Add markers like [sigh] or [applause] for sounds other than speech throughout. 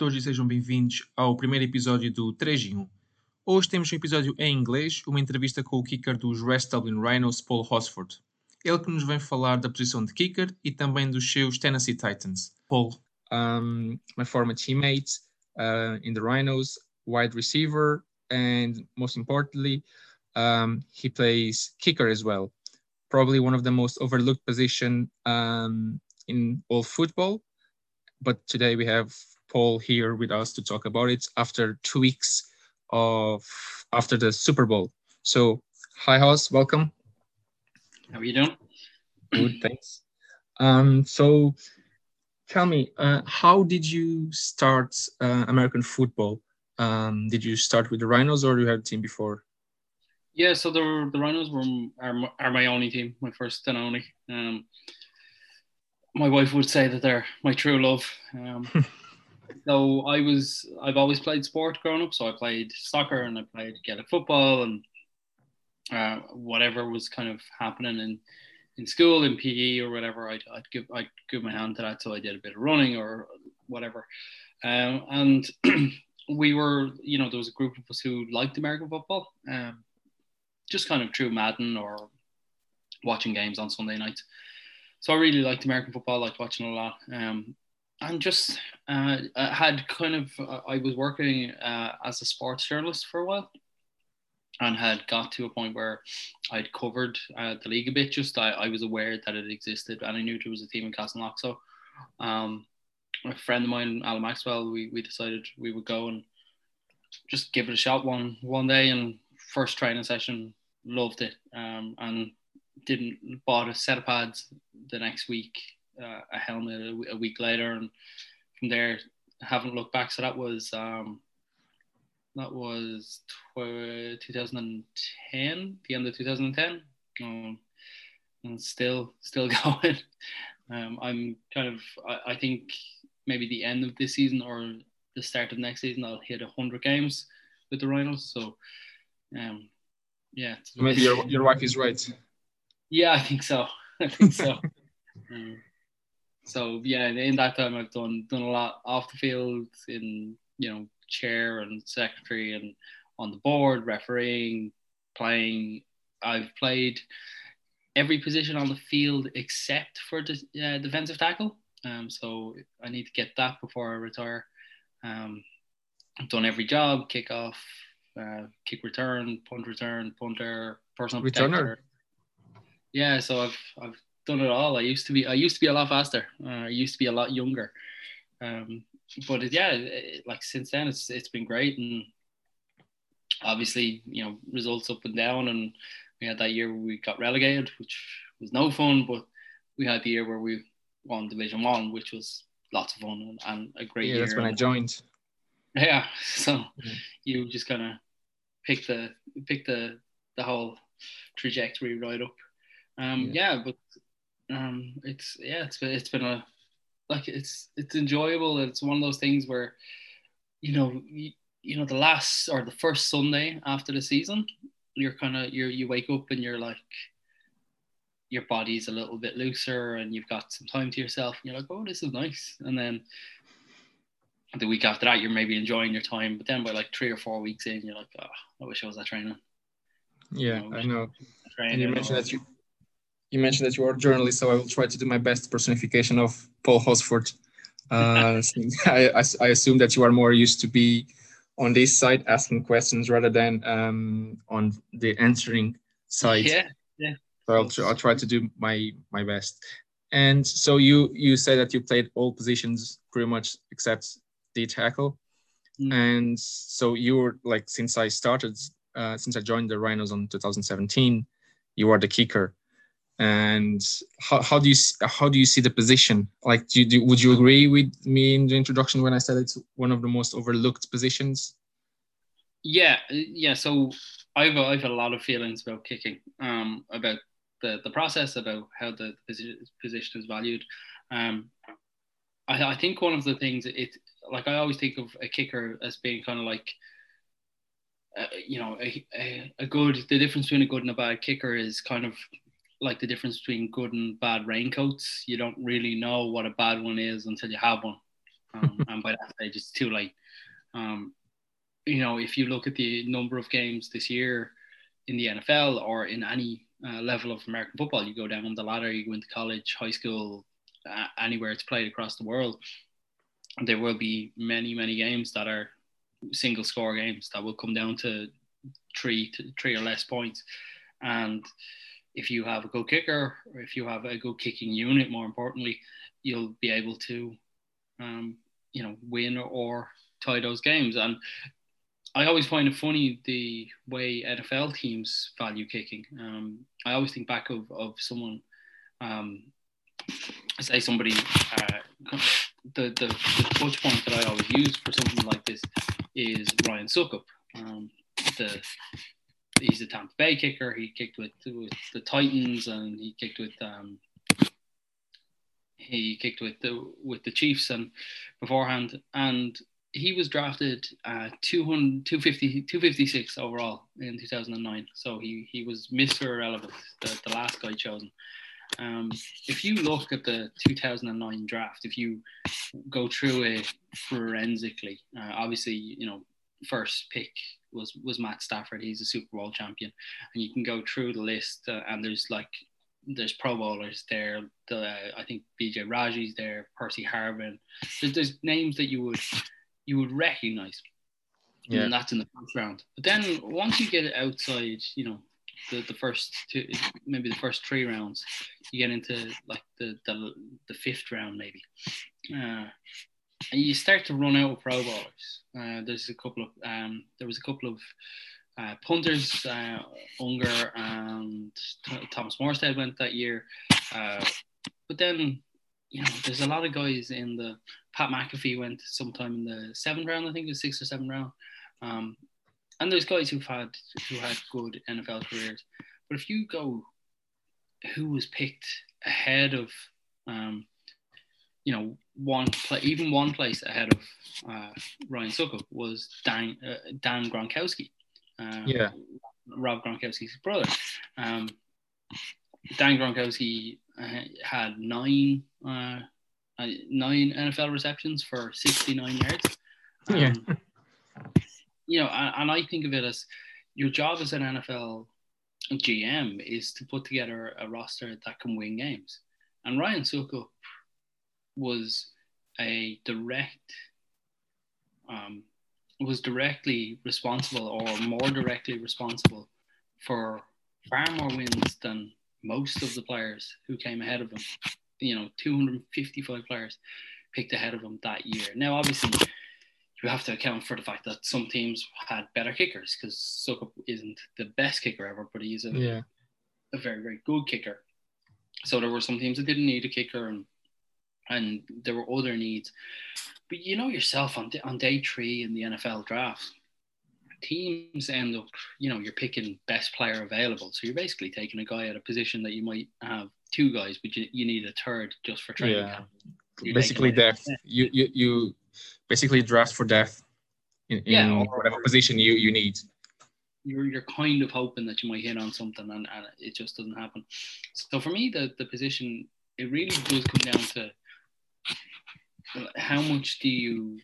todos e sejam bem-vindos ao primeiro episódio do 3 em 1. Hoje temos um episódio em inglês, uma entrevista com o kicker dos West Rhinos, Paul Hosford. Ele que nos vem falar da posição de kicker e também dos seus Tennessee Titans. Paul. Um, my former teammate uh, in the Rhinos, wide receiver, and most importantly, um, he plays kicker as well. Probably one of the most overlooked position um, in all football. But today we have Paul here with us to talk about it after two weeks of after the Super Bowl. So, hi, House, welcome. How are you doing? Good, thanks. Um, so, tell me, uh, how did you start uh, American football? Um, did you start with the Rhinos or you had a team before? Yeah, so the the Rhinos were are, are my only team, my first and only. Um, my wife would say that they're my true love. Um, [laughs] so I was I've always played sport growing up. So I played soccer and I played Gaelic football and uh, whatever was kind of happening in in school in PE or whatever. I'd, I'd give I'd give my hand to that. So I did a bit of running or whatever. Um, and [clears throat] we were, you know, there was a group of us who liked American football, um, just kind of through Madden or watching games on Sunday nights. So I really liked American football, liked watching a lot. Um, and just uh, had kind of, uh, I was working uh, as a sports journalist for a while and had got to a point where I'd covered uh, the league a bit. Just I, I was aware that it existed and I knew there was a team in Castleknock. So um, a friend of mine, Alan Maxwell, we, we decided we would go and just give it a shot one one day. And first training session, loved it, um, and didn't bought a set of pads the next week, uh, a helmet a, a, week later, and from there haven't looked back. So that was um, that was tw- 2010, the end of 2010, um, and still still [laughs] going. Um, I'm kind of I, I think maybe the end of this season or the start of next season, I'll hit hundred games with the Rhinos. So, um, yeah. Maybe your your wife is right. Yeah, I think so. I think so. [laughs] um, so yeah, in that time, I've done done a lot off the field in you know chair and secretary and on the board, refereeing, playing. I've played every position on the field except for the uh, defensive tackle. Um, so I need to get that before I retire. Um, I've done every job: kickoff, uh, kick return, punt return, punter, personal returner. Protector. Yeah, so I've I've done it all. I used to be I used to be a lot faster. Uh, I used to be a lot younger. Um, but it, yeah, it, like since then it's it's been great and obviously you know results up and down and we had that year where we got relegated, which was no fun, but we had the year where we won Division One, which was lots of fun and, and a great yeah, year. That's when I joined. Yeah, [laughs] so mm-hmm. you just kind of pick the pick the the whole trajectory right up. Um, yeah. yeah, but um, it's yeah, it's been it's been a like it's it's enjoyable. It's one of those things where you know you, you know the last or the first Sunday after the season, you're kind of you you wake up and you're like your body's a little bit looser and you've got some time to yourself and you're like oh this is nice and then the week after that you're maybe enjoying your time but then by like three or four weeks in you're like oh i wish i was at training yeah you know, i know and you mentioned that you you mentioned that you are a journalist so i will try to do my best personification of paul hosford uh, [laughs] [laughs] I, I, I, assume that you are more used to be on this side asking questions rather than um, on the answering side yeah yeah so I'll, tr- I'll try to do my my best and so you you say that you played all positions pretty much except the tackle. Mm. And so you were like, since I started, uh, since I joined the Rhinos in 2017, you are the kicker. And how, how do you how do you see the position? Like, do you, do, would you agree with me in the introduction when I said it's one of the most overlooked positions? Yeah, yeah. So I've I've had a lot of feelings about kicking, um, about the the process, about how the position is valued. Um, I, I think one of the things it like I always think of a kicker as being kind of like uh, you know a, a, a, good the difference between a good and a bad kicker is kind of like the difference between good and bad raincoats you don't really know what a bad one is until you have one um, [laughs] and by that stage it's too late. Um, you know, if you look at the number of games this year in the NFL or in any uh, level of American football, you go down the ladder, you go into college, high school, uh, anywhere it's played across the world, there will be many, many games that are single score games that will come down to three to three or less points. And if you have a good kicker, or if you have a good kicking unit, more importantly, you'll be able to, um, you know, win or tie those games. And I always find it funny the way NFL teams value kicking. Um, I always think back of, of someone, um, say somebody, uh, the, the, the, touch point that I always use for something like this is Ryan Succop. Um, the he's a Tampa Bay kicker. He kicked with, with the Titans and he kicked with um, he kicked with the with the Chiefs and beforehand and he was drafted uh, 200, 250, 256 overall in 2009. So he, he was Mr. Irrelevant, the, the last guy chosen. Um, if you look at the 2009 draft, if you go through it forensically, uh, obviously, you know, first pick was was Matt Stafford. He's a Super Bowl champion, and you can go through the list, uh, and there's like there's Pro Bowlers there. The I think BJ Raji's there, Percy Harvin. There's, there's names that you would you would recognize, yeah. and that's in the first round. But then once you get outside, you know, the, the first two, maybe the first three rounds, you get into like the the, the fifth round maybe. Uh, you start to run out of pro bowlers. Uh, there's a couple of um, there was a couple of uh, punters, uh, Unger and T- Thomas Morstead went that year, uh, but then you know there's a lot of guys in the Pat McAfee went sometime in the seventh round, I think it was sixth or seventh round, um, and there's guys who've had who had good NFL careers. But if you go, who was picked ahead of um, you know, one play, even one place ahead of uh, Ryan Succop was Dan uh, Dan Gronkowski. Uh, yeah, Rob Gronkowski's brother. Um, Dan Gronkowski uh, had nine uh, uh, nine NFL receptions for 69 yards. Um, yeah. [laughs] You know, and, and I think of it as your job as an NFL GM is to put together a roster that can win games. And Ryan Succop was a direct um, was directly responsible or more directly responsible for far more wins than most of the players who came ahead of him. You know, 255 players picked ahead of him that year. Now, obviously, you have to account for the fact that some teams had better kickers because Succop isn't the best kicker ever, but he's a, yeah. a very, very good kicker. So there were some teams that didn't need a kicker and and there were other needs. But you know yourself on on day three in the NFL draft, teams end up, you know, you're picking best player available. So you're basically taking a guy at a position that you might have two guys, but you, you need a third just for training. Yeah. Basically depth. You, you you basically draft for depth in, in yeah, or, whatever position you, you need. You're, you're kind of hoping that you might hit on something and, and it just doesn't happen. So for me, the, the position, it really does come down to how much do you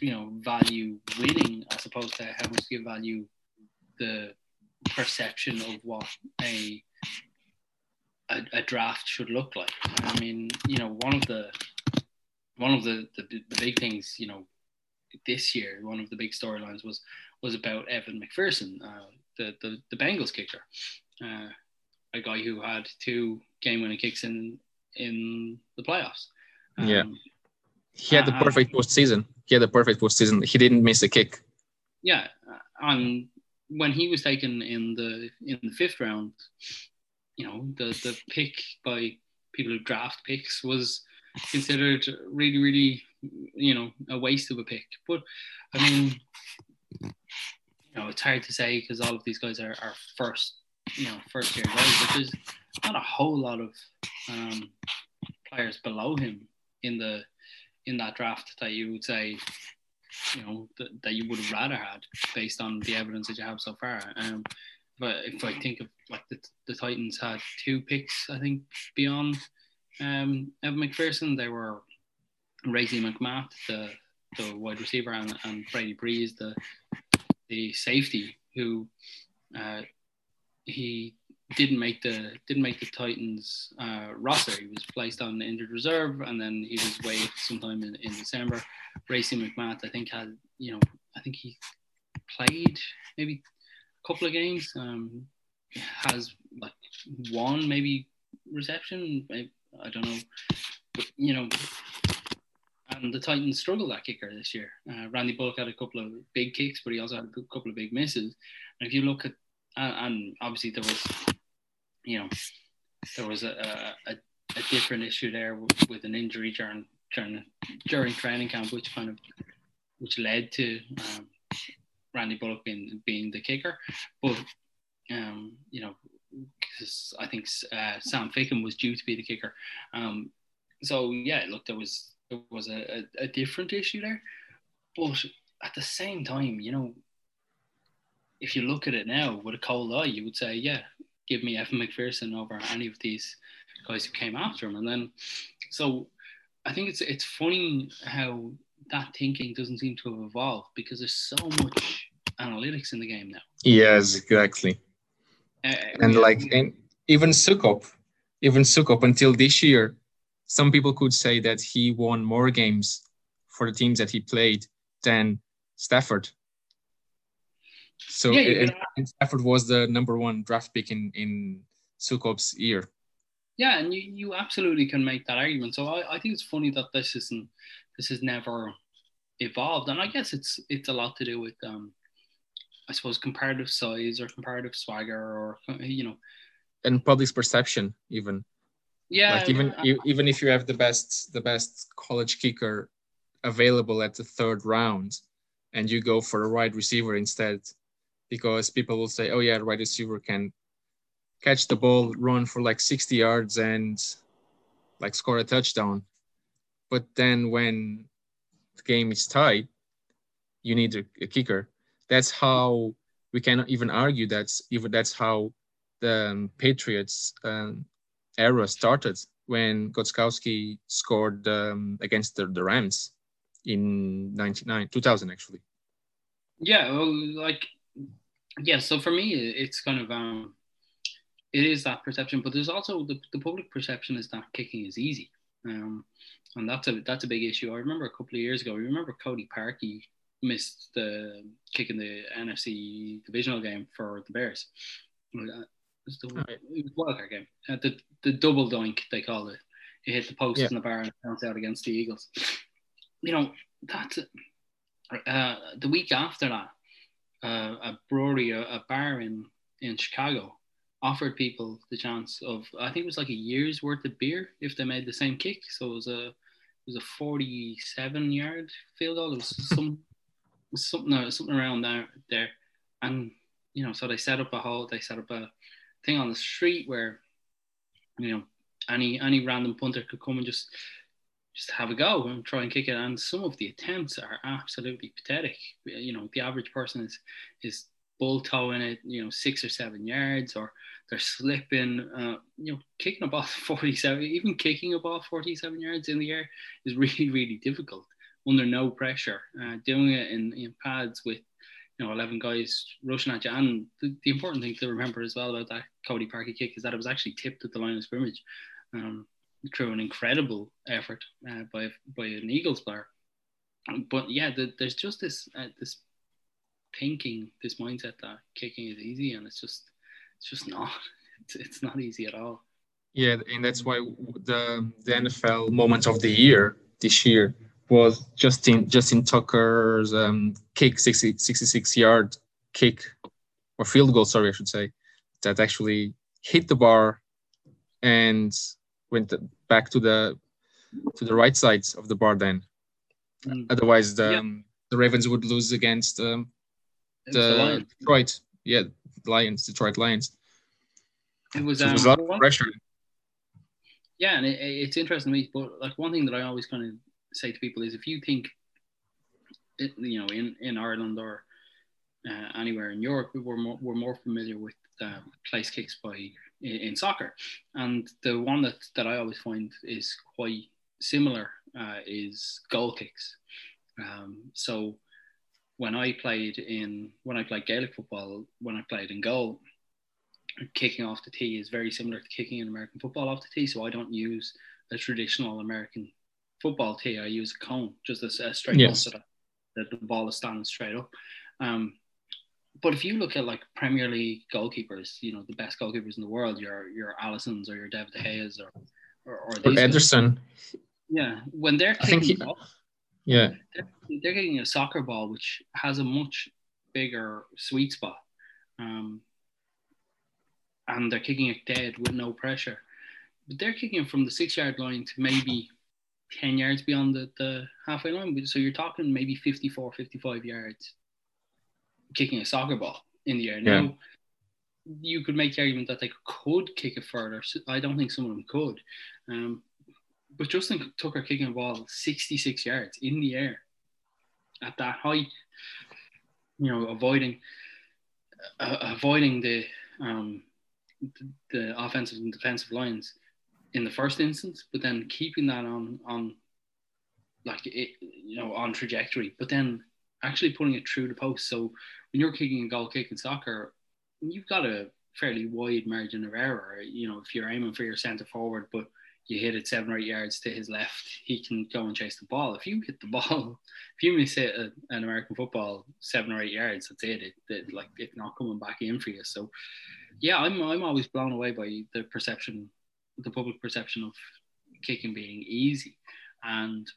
you know value winning as opposed to how much do you value the perception of what a a, a draft should look like? I mean you know one of the one of the, the the big things you know this year one of the big storylines was was about evan mcpherson uh, the, the the bengals kicker. Uh, a guy who had two game winning kicks in in the playoffs um, yeah he had the uh, perfect postseason. He had the perfect postseason. He didn't miss a kick. Yeah, and when he was taken in the in the fifth round, you know the the pick by people who draft picks was considered really really you know a waste of a pick. But I mean, you know it's hard to say because all of these guys are, are first you know first year guys, but there's not a whole lot of um, players below him in the in that draft that you would say, you know, that, that you would have rather had based on the evidence that you have so far. Um, but if I think of like the, the Titans had two picks, I think beyond um, Evan McPherson, they were Racey McMath, the the wide receiver, and, and Brady Breeze, the the safety, who uh, he didn't make the didn't make the Titans uh, roster. He was placed on injured reserve, and then he was waived sometime in, in December. Racey McMath, I think, had you know, I think he played maybe a couple of games. Um, has like one maybe reception. I don't know, but you know, and the Titans struggled that kicker this year. Uh, Randy Bullock had a couple of big kicks, but he also had a couple of big misses. And if you look at, and obviously there was, you know, there was a, a, a different issue there with, an injury during during during training camp, which kind of which led to um, Randy Bullock being being the kicker. But um, you know, because I think uh, Sam Ficken was due to be the kicker. Um, so yeah, look, there was there was a, a, a different issue there, but at the same time, you know, if you look at it now with a cold eye, you would say, yeah, give me Evan McPherson over any of these guys who came after him. And then, so I think it's it's funny how that thinking doesn't seem to have evolved because there's so much analytics in the game now. Yes, exactly. Uh, and yeah. like and even Succop, even Succop until this year, some people could say that he won more games for the teams that he played than Stafford. So yeah, it, Stafford was the number one draft pick in in Succop's year. Yeah, and you, you absolutely can make that argument. So I, I think it's funny that this isn't this has never evolved, and I guess it's it's a lot to do with um, I suppose comparative size or comparative swagger or you know, and public's perception even. Yeah, like even uh, even if you have the best the best college kicker available at the third round, and you go for a wide receiver instead, because people will say, "Oh yeah, wide receiver can catch the ball, run for like 60 yards, and like score a touchdown." But then when the game is tied, you need a, a kicker. That's how we cannot even argue that's even that's how the um, Patriots um, era started when Gostkowski scored um, against the, the Rams in 99, 2000 actually. Yeah, well, like, yeah, so for me, it's kind of, um, it is that perception, but there's also the, the public perception is that kicking is easy. Um, and that's a that's a big issue. I remember a couple of years ago. I remember Cody Parkey missed the kick in the NFC divisional game for the Bears. it was the wildcard game. Uh, the the double doink they called it. He hit the post yeah. in the bar and bounced out against the Eagles. You know that's uh, the week after that. Uh, a brewery, a, a bar in in Chicago, offered people the chance of I think it was like a year's worth of beer if they made the same kick. So it was a it was a 47 yard field goal. It was [laughs] some something something around there there, and you know so they set up a whole they set up a thing on the street where you know any any random punter could come and just just have a go and try and kick it. And some of the attempts are absolutely pathetic. You know, the average person is is bull towing it, you know, six or seven yards, or they're slipping. Uh, you know, kicking a ball [laughs] 47, even kicking a ball 47 yards in the air is [laughs] really, really difficult under no pressure. Uh, doing it in, in pads with you know, 11 guys rushing at you. And the, the, important thing to remember as well about that Cody Parkey kick is that it was actually tipped at the line of scrimmage um, through an incredible effort uh, by, by an Eagles player. But yeah, the, there's just this uh, this thinking, this mindset that kicking is easy, and it's just it's just not. [laughs] It's, it's not easy at all. Yeah, and that's why the the NFL moment of the year this year was Justin Justin Tucker's um, kick, 60, 66 yard kick or field goal, sorry, I should say, that actually hit the bar and went back to the to the right sides of the bar. Then, mm. otherwise, the yeah. um, the Ravens would lose against um, the, the Detroit, yeah, Lions, Detroit Lions. It was, so um, it was a lot of pressure. Yeah, and it, it's interesting to me, but like one thing that I always kind of say to people is if you think, you know, in, in Ireland or uh, anywhere in Europe, we're more, we're more familiar with uh, place kicks by in, in, soccer, and the one that, that I always find is quite similar uh, is goal kicks. Um, so when I played in when I played Gaelic football, when I played in goal, kicking off the tee is very similar to kicking in American football off the tee. So I don't use a traditional American football tee. I use a cone, just a, a straight yes. so that, that the ball is standing straight up. Um, but if you look at like Premier League goalkeepers, you know the best goalkeepers in the world, your your Alissons or your David De Gea's or or, or, or Ederson. Yeah, when they're kicking, he, ball, yeah, they're, they're kicking a soccer ball which has a much bigger sweet spot, um, and they're kicking it dead with no pressure. But they're kicking from the six yard line to maybe 10 yards beyond the, the halfway line. So you're talking maybe 54, 55 yards kicking a soccer ball in the air. Yeah. Now, you could make the argument that they could kick it further. I don't think some of them could. Um, but Justin Tucker kicking a ball 66 yards in the air at that height, you know, avoiding uh, avoiding the, um, the the offensive and defensive lines in the first instance, but then keeping that on on like it, you know, on trajectory, but then actually putting it through the post. So when you're kicking a goal kick in soccer, you've got a fairly wide margin of error. You know, if you're aiming for your centre forward, but you hit it seven or eight yards to his left, he can go and chase the ball. If you hit the [laughs] ball, if you miss it an American football seven or eight yards, that's it. It, it. Like it's not coming back in for you. So, yeah, I'm I'm always blown away by the perception, the public perception of kicking being easy, and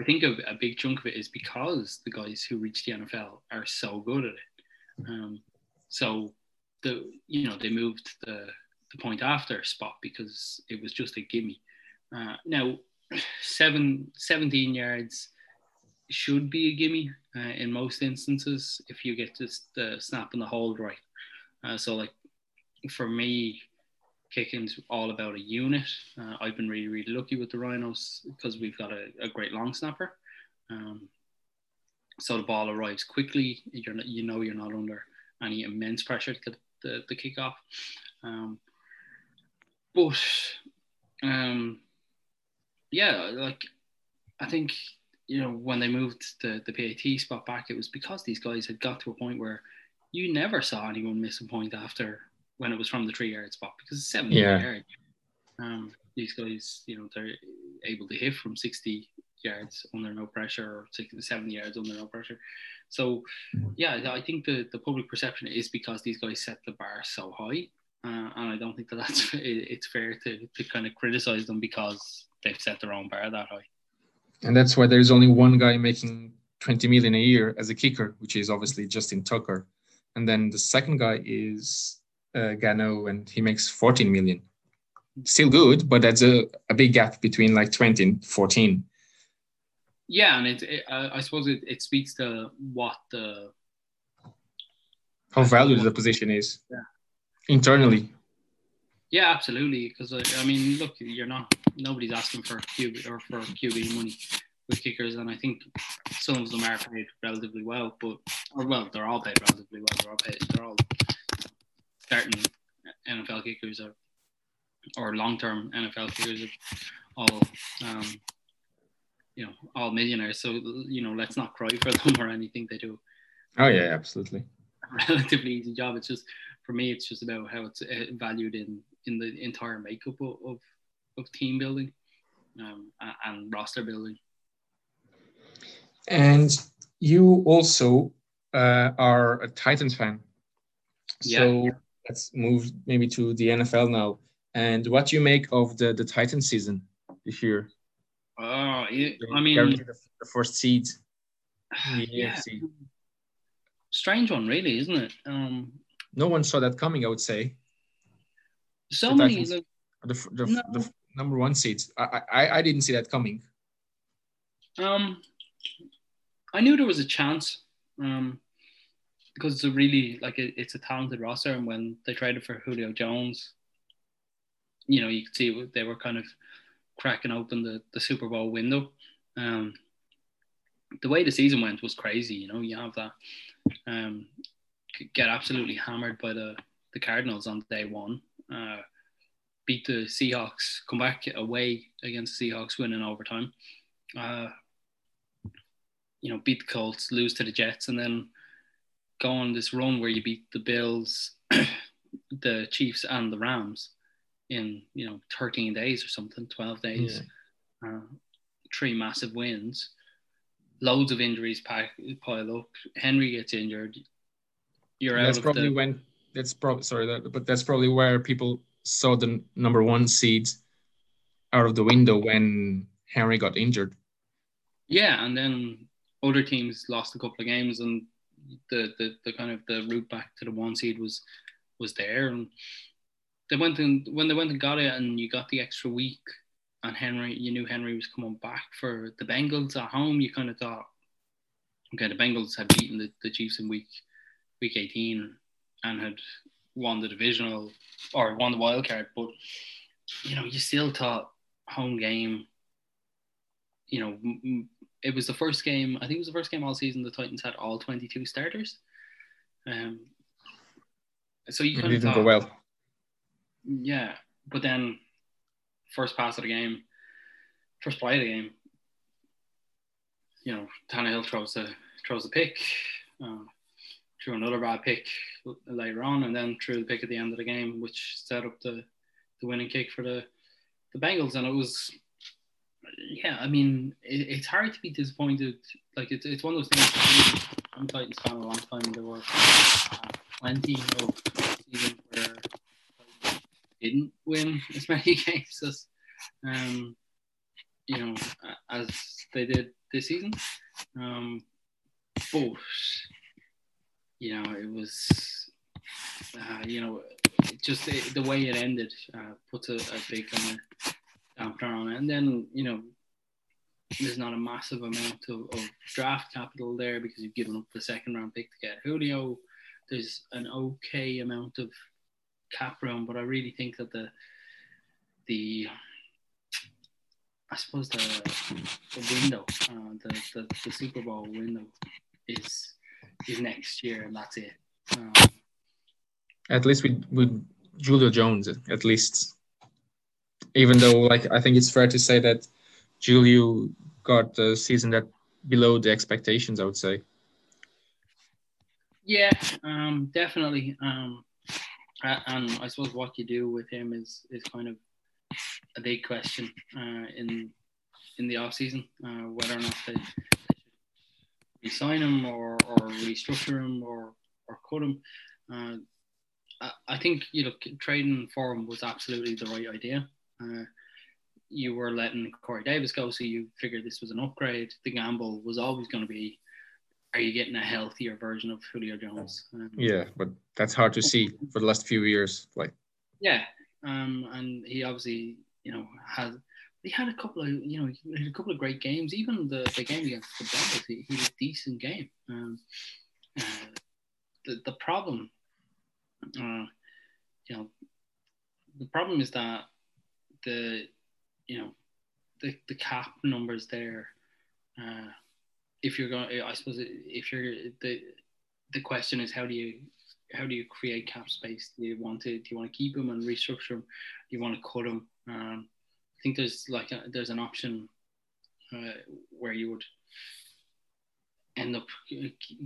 I think a, a, big chunk of it is because the guys who reach the NFL are so good at it. Um, so the you know they moved the the point after spot because it was just a gimme. Uh, now, seven, 17 yards should be a gimme uh, in most instances if you get just the snap and the hold right. Uh, so like for me, kicking's all about a unit. Uh, I've been really, really lucky with the Rhinos because we've got a, a great long snapper. Um, so the ball arrives quickly. You're not, you know you're not under any immense pressure to get the, the kick off. Um, but um, yeah, like I think you know when they moved the the PAT spot back, it was because these guys had got to a point where you never saw anyone miss a point after when it was from the three yard spot because it's seventy yeah. yards. Um, these guys, you know, they're able to hit from 60 yards under no pressure or 60 70 yards under no pressure. So, yeah, I think the, the public perception is because these guys set the bar so high. Uh, and I don't think that that's [laughs] it's fair to, to kind of criticize them because they've set their own bar that high. And that's why there's only one guy making 20 million a year as a kicker, which is obviously Justin Tucker. And then the second guy is uh, Gano, and he makes 14 million. Still good, but that's a, a big gap between like 20 and 14. Yeah, and it, it uh, I suppose it, it speaks to what the how valued the position is. Yeah internally. Yeah, absolutely. Because uh, I mean, look, you're not nobody's asking for QB or for QB money with kickers, and I think some of them are paid relatively well, but or well, they're all paid relatively well. They're all paid. They're all starting NFL kickers or or long term NFL kickers are all um, you know all millionaires. So you know, let's not cry for them or anything they do. Oh yeah, absolutely. [laughs] Relatively easy job. It's just for me, it's just about how it's uh, valued in in the entire makeup of of, of team building um, and roster building. And you also uh, are a Titans fan, so yeah. Let's move maybe to the NFL now. And what do you make of the the Titan season this year? Oh, it, I mean, the first seed. Yeah. Strange one, really, isn't it? Um, no one saw that coming. I would say. So the many. the, the, no. the, number one seats. I, I I didn't see that coming. Um, I knew there was a chance. Um, because it's a really like it, it's a talented roster, and when they traded for Julio Jones, you know you could see they were kind of cracking open the, the Super Bowl window. Um, the way the season went was crazy. You know, you have that um, get absolutely hammered by the, the Cardinals on day one. Uh, beat the Seahawks, come back away against the Seahawks, win in overtime. Uh, you know, beat the Colts, lose to the Jets, and then go on this run where you beat the Bills, [clears throat] the Chiefs, and the Rams in you know 13 days or something, 12 days. Yeah. Uh, three massive wins. Loads of injuries pack, pile up. Henry gets injured. You're that's probably the... when that's probably sorry, that, but that's probably where people saw the number one seed out of the window when Henry got injured. Yeah, and then other teams lost a couple of games, and the the, the kind of the route back to the one seed was was there, and they went and when they went and got it, and you got the extra week, and Henry, you knew Henry was coming back for the Bengals at home. You kind of thought, okay, the Bengals had beaten the, the Chiefs in week week eighteen and had won the divisional or won the wild card, but you know, you still thought home game. You know, it was the first game. I think it was the first game all season. The Titans had all twenty-two starters. Um, so you kind of didn't go well. Yeah, but then first pass of the game, first play of the game, you know, Tannehill throws the throws the pick. Uh, threw another bad pick later on, and then threw the pick at the end of the game, which set up the, the winning kick for the, the Bengals. And it was, yeah, I mean, it, it's hard to be disappointed. Like, it's, it's one of those things. I'm Titans fan a long time. There were uh, plenty of seasons where didn't win [laughs] as many [laughs] games as, um, you know, as they did this season. Um, but you know, it was, uh, you know, just the, the, way it ended uh, a, a big kind of dampener on. And then, you know, there's not a massive amount of, of, draft capital there because you've given up the second round pick to get Julio. There's an okay amount of cap room, but I really think that the the I suppose the, the window, uh, the, the the Super Bowl window is is next year, and that's it. Um, at least with with Julio Jones, at least. Even though, like, I think it's fair to say that Julio got a season that below the expectations. I would say. Yeah, um, definitely. Um, and I suppose what you do with him is is kind of a big question uh, in in the off season, uh, whether or not they, resign him or, or restructure him or, or cut him. Uh, I, I think you know trading for him was absolutely the right idea. Uh, you were letting Corey Davis go, so you figured this was an upgrade. The gamble was always going to be, are you getting a healthier version of Julio Jones? Um, yeah, but that's hard to see for the last few years. Like, yeah, um, and he obviously you know has he had a couple of you know he had a couple of great games. Even the, the game against the Bengals, he, he had a decent game. Um, uh, the the problem, uh, you know, the problem is that the you know the the cap numbers there. Uh, if you're going, I suppose if you're the the question is how do you how do you create cap space? Do you want to do you want to keep them and restructure them? Do you want to cut them? Um, I think there's like a, there's an option uh, where you would end up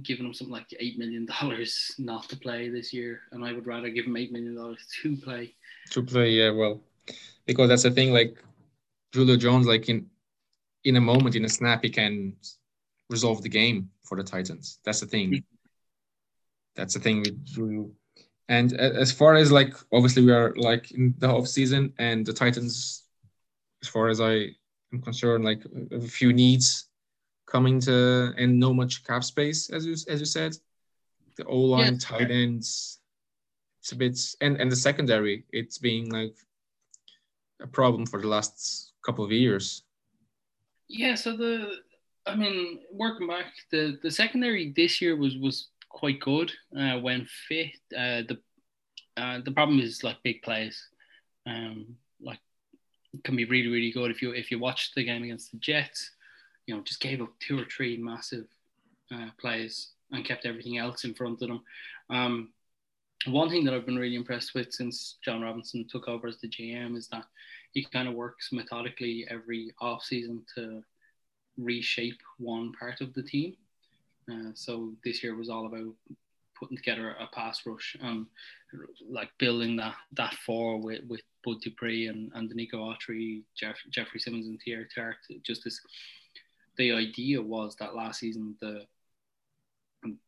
giving them something like eight million dollars not to play this year, and I would rather give them eight million dollars to play. To play, yeah, well, because that's the thing. Like Julio Jones, like in in a moment, in a snap, he can resolve the game for the Titans. That's the thing. That's the thing with Julio. And as far as like, obviously, we are like in the off season, and the Titans as far as I am concerned, like a few needs coming to and no much cap space, as you as you said. The O line, yeah. tight ends, it's a bit and and the secondary, it's being like a problem for the last couple of years. Yeah, so the I mean, working back, the the secondary this year was was quite good uh, when fit. Uh, the uh, the problem is like big plays. Um, like can be really really good if you if you watch the game against the Jets. You know, just gave up two or three massive uh, plays and kept everything else in front of them. Um, one thing that I've been really impressed with since Jon Robinson took over as the GM is that he kind of works methodically every off season to reshape one part of the team. Uh, so this year was all about putting together a pass rush and like building that that four with, with Bud Dupree and, and Nico Autry, Jeff, Jeffrey Simmons and Teair Tart. Just this, the idea was that last season the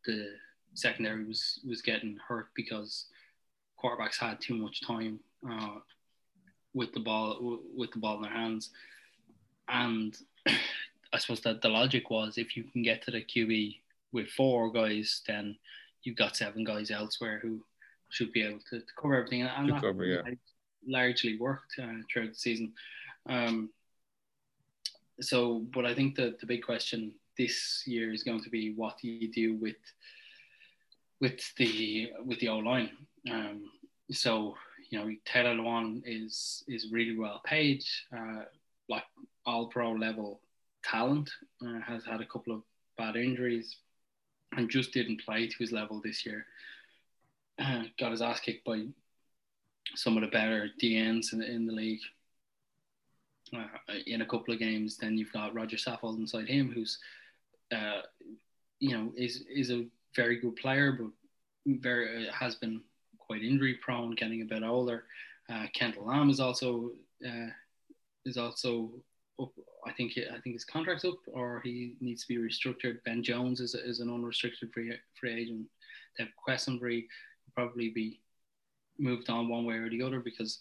the secondary was was getting hurt because quarterbacks had too much time uh, with the ball with the ball in their hands, and [clears throat] I suppose that the logic was if you can get to the QB with four guys, then you've got seven guys elsewhere who should be able to, to cover everything, and that cover, yeah. largely worked uh, throughout the season. Um, so, but I think that the big question this year is going to be what do you do with with the with the O line. Um, so you know Taylor Lewan is is really well paid, uh, like all pro level talent. Uh, has had a couple of bad injuries, and just didn't play to his level this year. Uh, got his ass kicked by some of the better DNs in, in the league. Uh, in a couple of games, then you've got Roger Saffold inside him, who's, uh, you know, is is a very good player, but very uh, has been quite injury prone, getting a bit older. Uh, Kendall Lamm is also uh, is also up. I think I think his contract's up, or he needs to be restructured. Ben Jones is, is an unrestricted free free agent. Dev Quessenberry will probably be moved on one way or the other because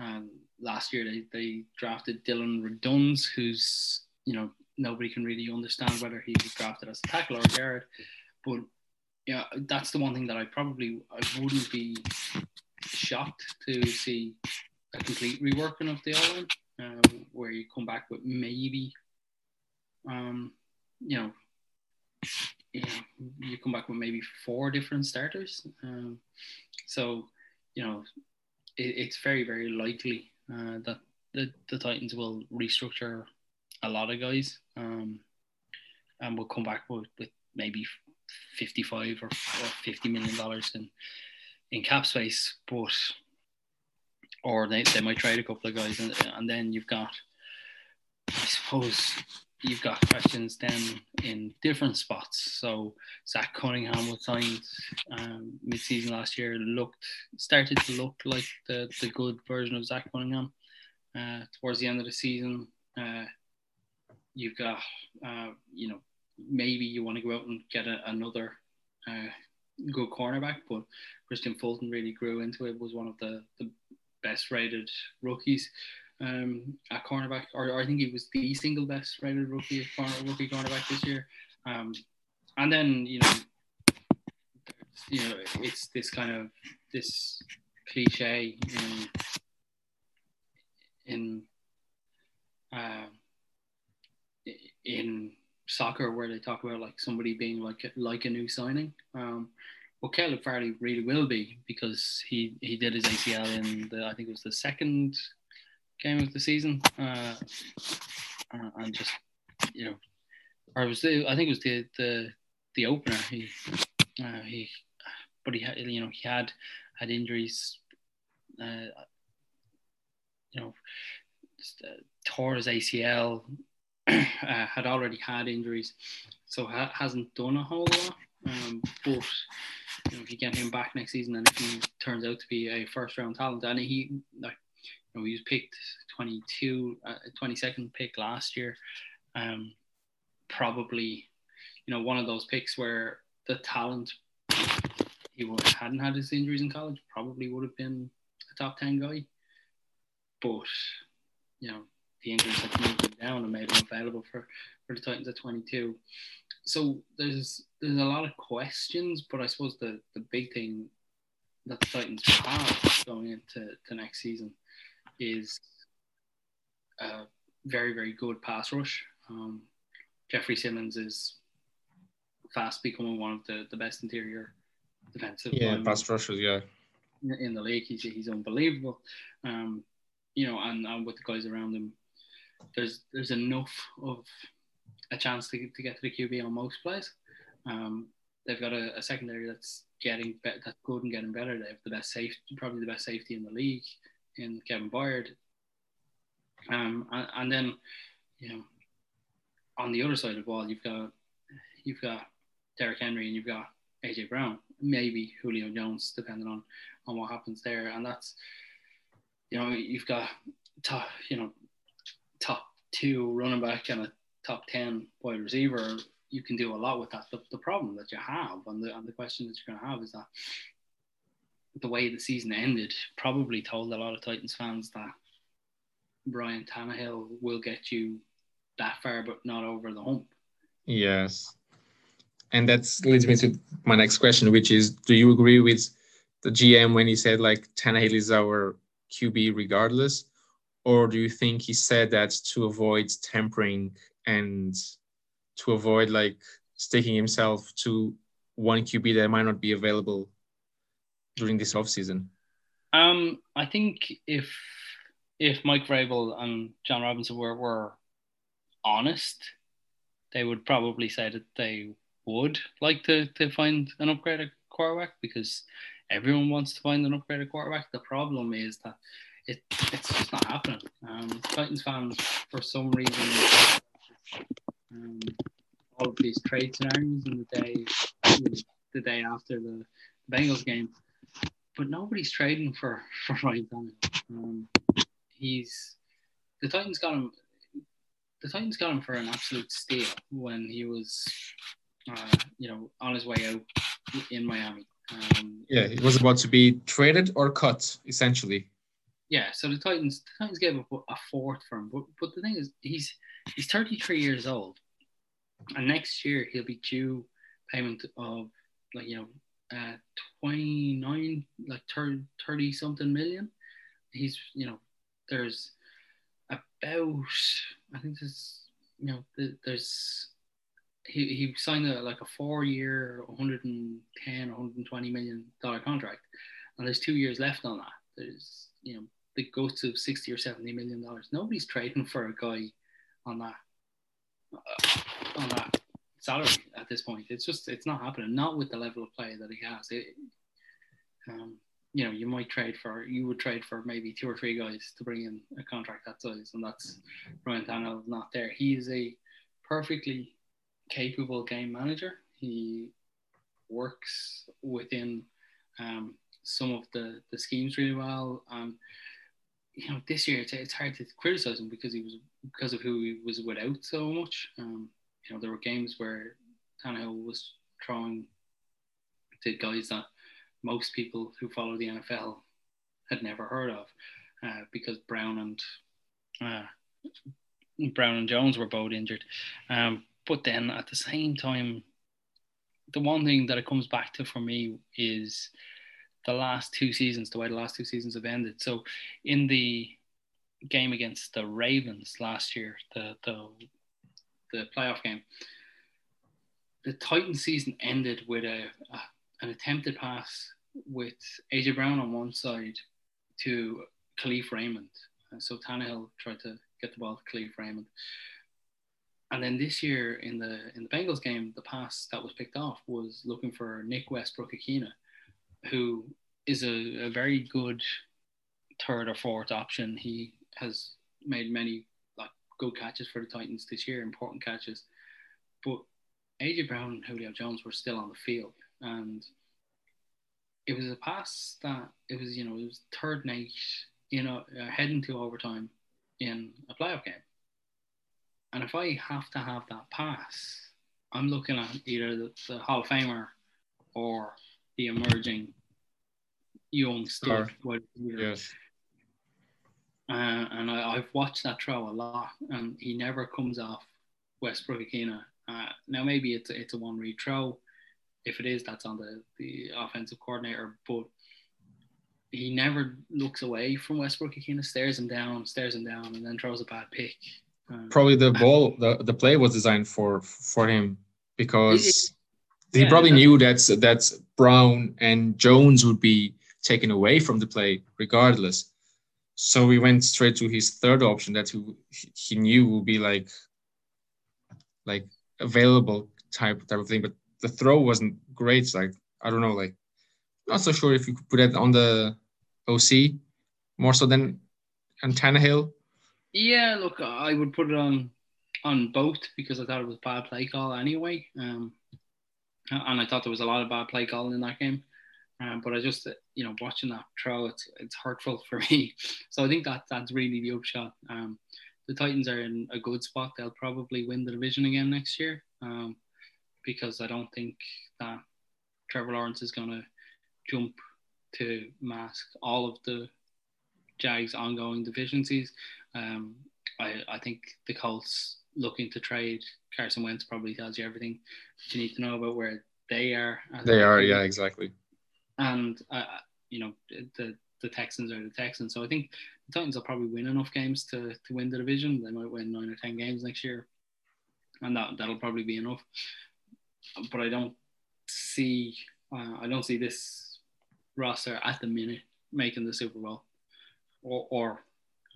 um, last year they, they drafted Dillon Radunz, who's you know nobody can really understand whether he was drafted as a tackle or a guard, but yeah, that's the one thing that I probably I wouldn't be shocked to see a complete reworking of the island, uh, where you come back with maybe, um, you know, you, know, you come back with maybe four different starters. Um, so, you know, it, it's very very likely uh, that the, the Titans will restructure a lot of guys, um, and will come back with, with maybe 55 or, or 50 million dollars in in cap space, but or they, they might trade a couple of guys and, and then you've got I suppose you've got questions then in different spots. So Zach Cunningham was signed um, mid-season last year. Looked started to look like the, the good version of Zach Cunningham. Uh, towards the end of the season, uh, you've got uh, you know maybe you want to go out and get a, another uh, good cornerback, but Kristian Fulton really grew into it. Was one of the, the best rated rookies um, at cornerback, or, or, I think he was the single best rated rookie corner, rookie cornerback this year. Um, and then you know, you know, it's this kind of this cliche in in uh, in soccer where they talk about like somebody being like like a new signing. Um, well, Caleb Farley really will be because he he did his ACL in the I think it was the second game of the season, uh, uh, and just you know, or was the I think it was the the the opener. He uh, he, but he had you know he had had injuries. Uh, you know, tore his ACL [clears throat] uh, had already had injuries, so ha- hasn't done a whole lot. Um, but you know, if you get him back next season, and if he turns out to be a first round talent, and he, like, you know, he was picked 22, uh, 22nd pick last year, um, probably, you know, one of those picks where the talent he would, hadn't had his injuries in college, probably would have been a top 10 guy. But, you know, the injuries had moved him down and made him available for, for the Titans at 22. So there's there's a lot of questions, but I suppose the, the big thing that the Titans will have going into the next season is a very, very good pass rush. Um, Jeffrey Simmons is fast becoming one of the, the best interior defensive yeah, pass rushers, yeah. In the league, he's, he's unbelievable. Um, you know, and, and with the guys around him, there's there's enough of a chance to, to get to the QB on most plays. Um, they've got a, a secondary that's getting be- that's good and getting better. They have the best safety, probably the best safety in the league in Kevin Byard. Um, and, and then you know on the other side of the ball, you've got you've got Derrick Henry and you've got AJ Brown, maybe Julio Jones, depending on on what happens there. And that's you know you've got you know top two running back and a top ten wide receiver. You can do a lot with that. The, the problem that you have and the and the question that you're going to have is that the way the season ended probably told a lot of Titans fans that Ryan Tannehill will get you that far, but not over the hump. Yes. And that leads me to my next question, which is Do you agree with the GM when he said, like, Tannehill is our QB regardless? Or do you think he said that to avoid tampering and to avoid, like, sticking himself to one QB that might not be available during this offseason? Um, I think if if Mike Vrabel and Jon Robinson were, were honest, they would probably say that they would like to, to find an upgraded quarterback because everyone wants to find an upgraded quarterback. The problem is that it, it's just not happening. Um, Titans fans, for some reason, um, all of these trade scenarios in the day, the day after the Bengals game, but nobody's trading for [laughs] for Ryan Tannehill. Um, he's the Titans got him the Titans got him for an absolute steal when he was, uh, you know, on his way out in Miami. Um, yeah, it was about to be traded or cut, essentially. Yeah, so the Titans, the Titans gave a, a fourth for him, but but the thing is, he's he's 33 years old, and next year he'll be due payment of like you know, uh, 29, like 30, 30 something million. He's you know, there's about I think there's you know there's he, he signed a, like a four year 110 120 million dollar contract and there's two years left on that there's you know it goes to 60 or 70 million dollars nobody's trading for a guy on that uh, on that salary at this point it's just it's not happening not with the level of play that he has it, um, you know, you might trade for, you would trade for maybe two or three guys to bring in a contract that size, and that's Ryan Tannehill not there. He is a perfectly capable game manager. He works within um, some of the, the schemes really well. Um, you know, this year it's, it's hard to criticize him because he was because of who he was without so much. Um, you know, there were games where Tannehill was throwing to guys that most people who follow the NFL had never heard of uh, because Brown and uh, Brown and Jones were both injured. Um, but then at the same time, the one thing that it comes back to for me is the last two seasons, the way the last two seasons have ended. So in the game against the Ravens last year, the the the playoff game, the Titan season ended with a, a an attempted pass with AJ Brown on one side to Kalif Raymond. So Tannehill tried to get the ball to Kalif Raymond. And then this year in the in the Bengals game, the pass that was picked off was looking for Nick Westbrook-Ikhine, who is a, a very good third or fourth option. He has made many like good catches for the Titans this year, important catches. But AJ Brown and Julio Jones were still on the field, and it was a pass that it was you know it was third night you know uh, heading to overtime in a playoff game and if I have to have that pass I'm looking at either the, the Hall of Famer or the emerging young stud yes uh, and I, have watched that throw a lot and he never comes off Westbrook-Ikhine uh, now maybe it's a, it's a one read throw if it is, that's on the, the offensive coordinator. But he never looks away from Westbrook. He stares him down, stares him down, and then throws a bad pick. Um, probably the ball, the, the play was designed for for him because it, he yeah, probably knew that that's Brown and Jones would be taken away from the play regardless. So we went straight to his third option that he, he knew would be like like available type type of thing. But the throw wasn't great. It's like I don't know, like not so sure if you could put it on the OC more so than on Tannehill. Yeah, look, I would put it on on both because I thought it was bad play call anyway. Um, and I thought there was a lot of bad play calling in that game. Um, but I just, you know, watching that throw, it's it's hurtful [laughs] for me. So I think that that's really the upshot. Um, the Titans are in a good spot. They'll probably win the division again next year. Um, because I don't think that Trevor Lawrence is going to jump to mask all of the Jags' ongoing deficiencies. Um, I, I think the Colts looking to trade Carson Wentz probably tells you everything that you need to know about where they are. They are, yeah, exactly. And uh, you know the the Texans are the Texans, so I think the Titans will probably win enough games to to win the division. They might win nine or ten games next year, and that that'll probably be enough. But I don't see uh, I don't see this roster at the minute making the Super Bowl, or, or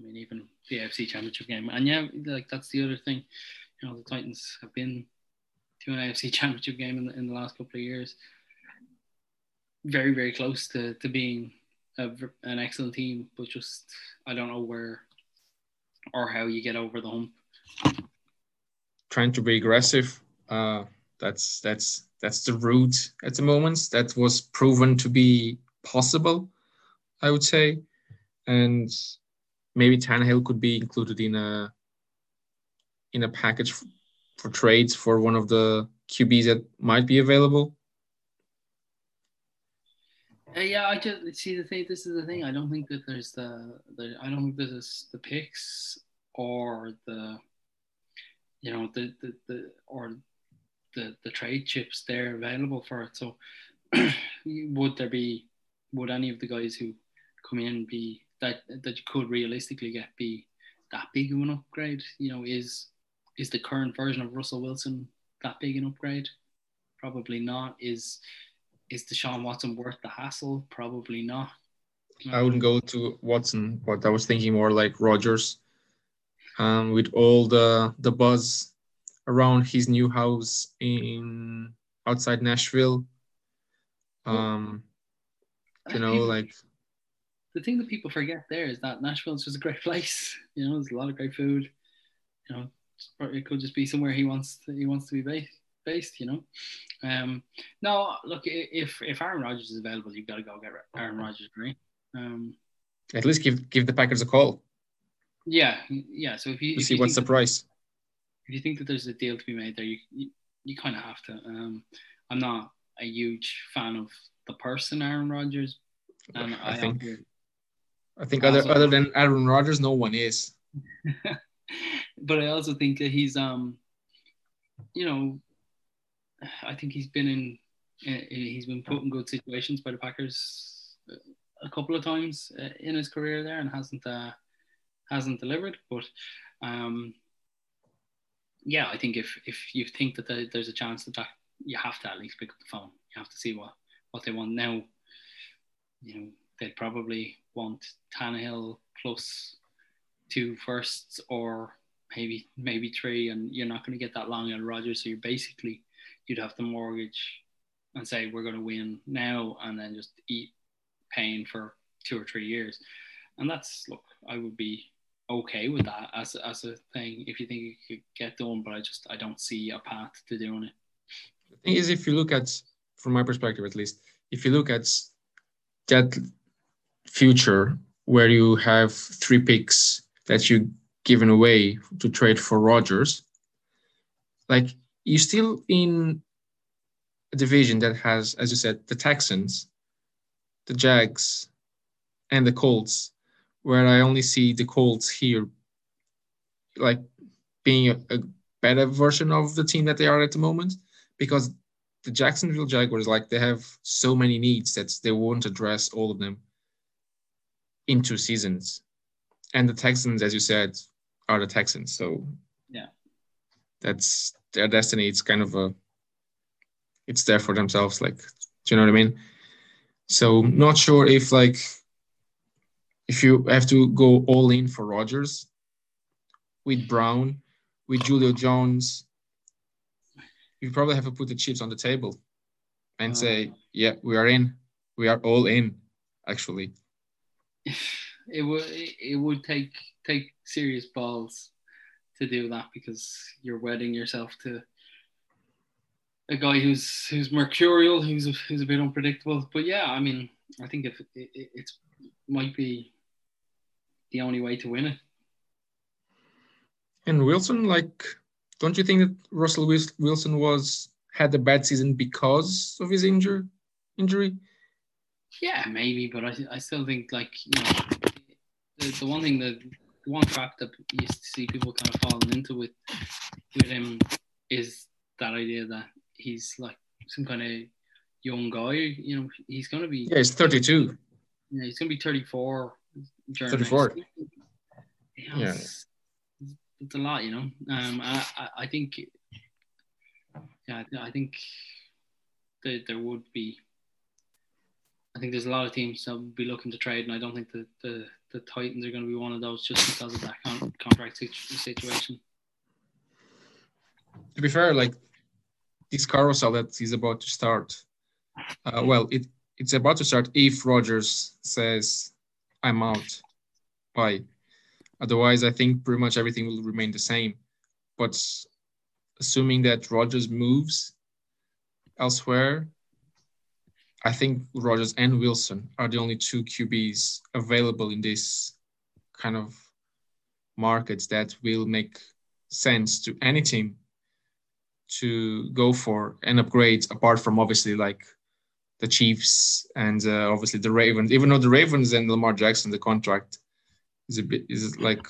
I mean, even the AFC Championship game. And yeah, like that's the other thing. You know, the Titans have been to an AFC [laughs] Championship game in the, in the last couple of years. Very, very close to, to being a, an excellent team, but just I don't know where or how you get over the hump. Trying to be aggressive. Uh, that's that's that's the route at the moment. That was proven to be possible, I would say, and maybe Tannehill could be included in a in a package for, for trades for one of the QBs that might be available. Uh, yeah, I just see the thing. This is the thing. I don't think that there's the, the I don't think there's the picks or the you know the the, the or the the trade chips there available for it. So [clears throat] would there be would any of the guys who come in be that that you could realistically get be that big of an upgrade? You know, is is the current version of Russell Wilson that big an upgrade? Probably not. Is is Deshaun Watson worth the hassle? Probably not. I wouldn't go to Watson, but I was thinking more like Rodgers, Um, with all the the buzz around his new house in outside Nashville. Um, you know, like the thing that people forget there is that Nashville is just a great [laughs] place. You know, there's a lot of great food. You know, it could just be somewhere he wants to, he wants to be based. Based, you know. Um, no, look, if if Aaron Rodgers is available, you've got to go get Aaron Rodgers, right? Um, At least give give the Packers a call. Yeah, yeah. So if you if see you what's the that, price. If you think that there's a deal to be made there, you you, you kind of have to. Um, I'm not a huge fan of the person Aaron Rodgers, and I, I think I think other other than Aaron Rodgers, no one is. [laughs] but I also think that he's um, you know, I think he's been in he's been put in good situations by the Packers a couple of times uh, in his career there and hasn't uh, hasn't delivered. But um, yeah, I think if if you think that there's a chance that, that you have to at least pick up the phone. You have to see what what they want now. You know, they'd probably want Tannehill plus two firsts or maybe maybe three, and you're not going to get that long out of Rodgers. So you're basically you'd have to mortgage and say we're going to win now, and then just eat paying for two or three years. And that's look, I would be okay with that as as a thing if you think it could get done, but I just I don't see a path to doing it. The thing is, if you look at, from my perspective at least, if you look at that future where you have three picks that you given away to trade for Rodgers, like you're still in a division that has, as you said, the Texans, the Jags, and the Colts, where I only see the Colts here, like being a, a better version of the team that they are at the moment, because the Jacksonville Jaguars, like they have so many needs that they won't address all of them in two seasons. And the Texans, as you said, are the Texans. So yeah, that's their destiny. It's kind of a it's there for themselves. Like, do you know what I mean? So not sure if like if you have to go all in for Rodgers, with Brown, with Julio Jones, you probably have to put the chips on the table and Uh. say, yeah, we are in. We are all in, actually. [laughs] it would it would take take serious balls to do that because you're wedding yourself to a guy who's who's mercurial, who's a, who's a bit unpredictable. But yeah, I mean, I think if it, it it's might be the only way to win it. And Wilson, like, don't you think that Russell Wilson was had a bad season because of his injury? Injury? Yeah, maybe, but I, I still think like you know the, the one thing that the one trap that you used to see people kind of falling into with with him is that idea that he's like some kind of young guy. You know, he's gonna be Yeah, he's 32. yeah, he's gonna be thirty four. 34. Yeah, Yeah. It's, it's a lot, you know. Um, I, I, I think, yeah, I think that there would be. I think there's a lot of teams that will be looking to trade, and I don't think the the, the Titans are going to be one of those just because of that con- contract situation. To be fair, like this carousel that is about to start, uh, well, it it's about to start if Rodgers says, "I'm out." Bye. Otherwise, I think pretty much everything will remain the same. But assuming that Rodgers moves elsewhere, I think Rodgers and Wilson are the only two QBs available in this kind of markets that will make sense to any team to go for and upgrade apart from obviously like the Chiefs and uh, obviously the Ravens even though the Ravens and Lamar Jackson the contract is a bit is like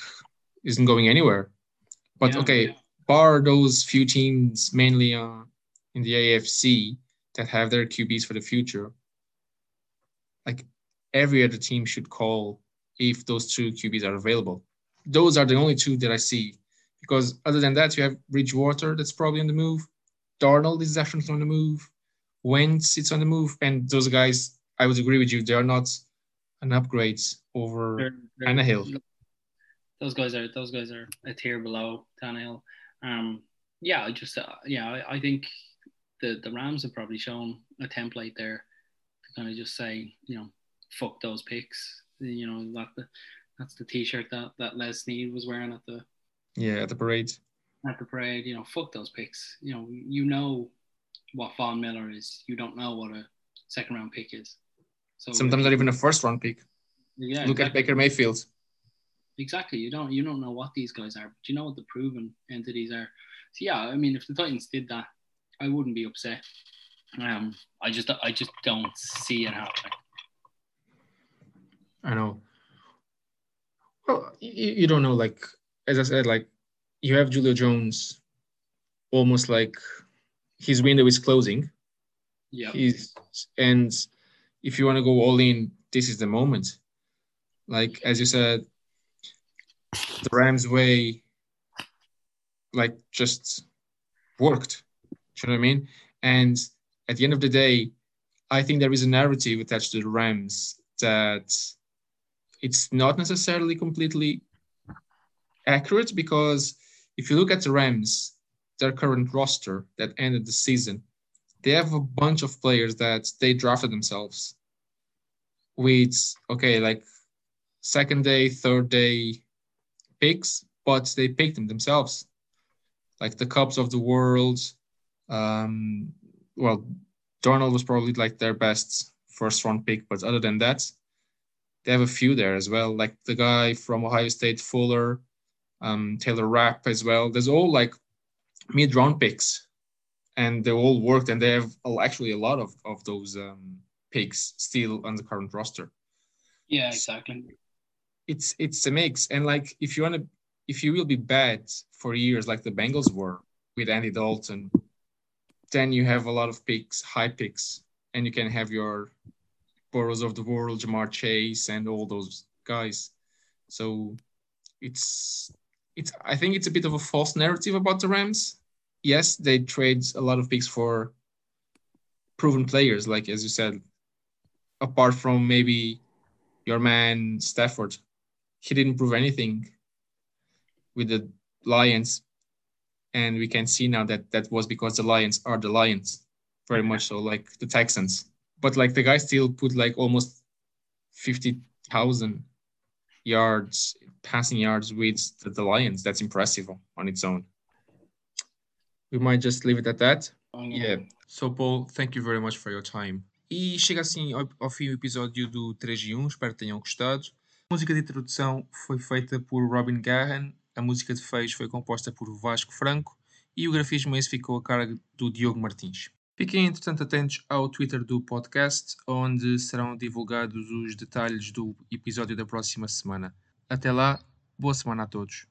isn't going anywhere but Yeah, okay yeah. bar those few teams mainly uh, in the AFC that have their QBs for the future like every other team should call if those two QBs are available those are the only two that I see because other than that, you have Bridgewater that's probably on the move. Darnold is definitely on the move. Wentz is on the move, and those guys, I would agree with you, they are not an upgrade over. They're- they're- Tannehill. Those guys are those guys are a tier below Tannehill. Um, yeah, I just uh, yeah, I, I think the the Rams have probably shown a template there to kind of just say you know fuck those picks. You know that the, that's the T-shirt that that Les Snead was wearing at the Yeah, at the parade. at the parade. You know, fuck those picks. You know, you know what Von Miller is. You don't know what a second round pick is. So Sometimes not even a first round pick. yeah, Look at. Baker Mayfield. Exactly. You don't you don't know what these guys are, but you know what the proven entities are. So yeah, I mean, if the Titans did that, I wouldn't be upset. Um, I just I just don't see it happening. I know. Well, you, you don't know. Like as I said, like you have Julio Jones, almost like his window is closing. Yeah. He's and if you want to go all in, this is the moment. Like as you said, the Rams way, like just worked. You know what I mean? And at the end of the day, I think there is a narrative attached to the Rams that it's not necessarily completely accurate because if you look at the Rams, their current roster that ended the season, they have a bunch of players that they drafted themselves with okay, like second day, third day picks, but they picked them themselves. Like the Kupps of the world. Um, well, Donald was probably like their best first round pick, but other than that, they have a few there as well. Like the guy from Ohio State, Fuller, um, Taylor Rapp as well. There's all like mid round picks, and they all worked, and they have actually a lot of of those um, picks still on the current roster. Yeah, exactly. It's it's a mix, and like if you want to, if you will be bad for years, like the Bengals were with Andy Dalton, then you have a lot of picks, high picks, and you can have your Burrows of the world, Ja'Marr Chase, and all those guys. So it's it's I think it's a bit of a false narrative about the Rams. Yes, they trade a lot of picks for proven players, like as you said. Apart from maybe your man Stafford, he didn't prove anything with the Lions. And we can see now that that was because the Lions are the Lions, very much so like the Texans. But like the guy still put like almost fifty thousand yards passing yards with the, the Lions. That's impressive on its own. We might just leave it at that. Oh, yeah. So, Paul, thank you very much for your time. E chega assim ao, ao fim o episódio do 3 e 1, espero que tenham gostado. A música de introdução foi feita por Robin Gahan, a música de fecho foi composta por Vasco Franco e o grafismo esse ficou a cargo do Diogo Martins. Fiquem, entretanto, atentos ao Twitter do podcast, onde serão divulgados os detalhes do episódio da próxima semana. Até lá, boa semana a todos.